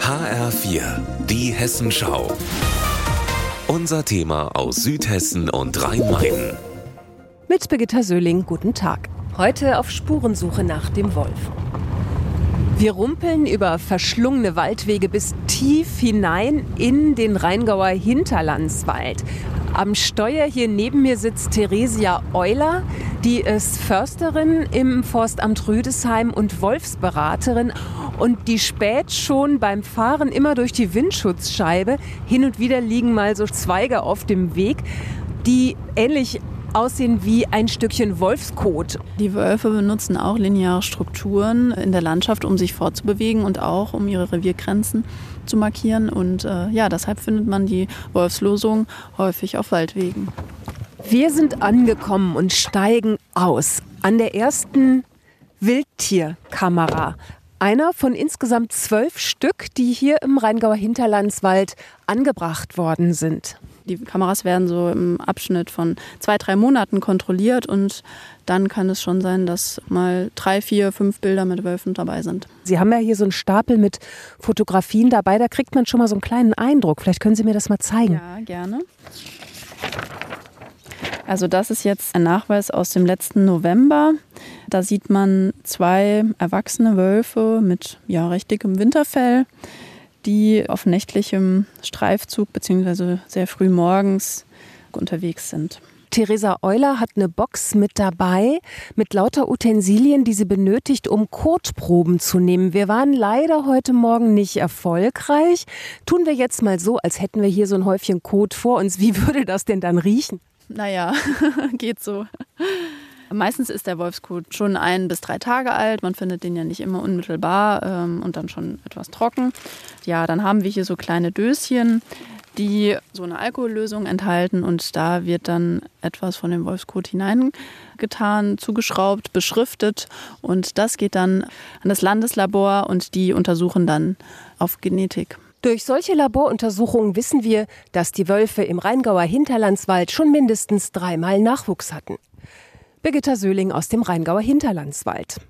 HR4, die Hessenschau. Unser Thema aus Südhessen und Rhein-Main. Mit Birgitta Söhling, guten Tag. Heute auf Spurensuche nach dem Wolf. Wir rumpeln über verschlungene Waldwege bis tief hinein in den Rheingauer Hinterlandswald. Am Steuer hier neben mir sitzt Theresia Euler, die ist Försterin im Forstamt Rüdesheim und Wolfsberaterin und die späht schon beim Fahren immer durch die Windschutzscheibe. Hin und wieder liegen mal so Zweige auf dem Weg, die ähnlich aussehen wie ein Stückchen Wolfskot. Die Wölfe benutzen auch lineare Strukturen in der Landschaft, um sich fortzubewegen und auch um ihre Reviergrenzen zu markieren. Und äh, ja, deshalb findet man die Wolfslosung häufig auf Waldwegen. Wir sind angekommen und steigen aus an der ersten Wildtierkamera. Einer von insgesamt zwölf Stück, die hier im Rheingauer Hinterlandswald angebracht worden sind. Die Kameras werden so im Abschnitt von zwei, drei Monaten kontrolliert und dann kann es schon sein, dass mal drei, vier, fünf Bilder mit Wölfen dabei sind. Sie haben ja hier so einen Stapel mit Fotografien dabei, da kriegt man schon mal so einen kleinen Eindruck. Vielleicht können Sie mir das mal zeigen. Ja, gerne. Also das ist jetzt ein Nachweis aus dem letzten November. Da sieht man zwei erwachsene Wölfe mit ja, recht dickem Winterfell die auf nächtlichem Streifzug bzw. sehr früh morgens unterwegs sind. Theresa Euler hat eine Box mit dabei, mit lauter Utensilien, die sie benötigt, um Kotproben zu nehmen. Wir waren leider heute Morgen nicht erfolgreich. Tun wir jetzt mal so, als hätten wir hier so ein Häufchen Kot vor uns. Wie würde das denn dann riechen? Naja, geht so. Meistens ist der Wolfskot schon ein bis drei Tage alt. Man findet den ja nicht immer unmittelbar ähm, und dann schon etwas trocken. Ja, dann haben wir hier so kleine Döschen, die so eine Alkohollösung enthalten und da wird dann etwas von dem Wolfskot hineingetan, zugeschraubt, beschriftet und das geht dann an das Landeslabor und die untersuchen dann auf Genetik. Durch solche Laboruntersuchungen wissen wir, dass die Wölfe im Rheingauer Hinterlandswald schon mindestens dreimal Nachwuchs hatten. Birgitta Söhling aus dem Rheingauer Hinterlandswald.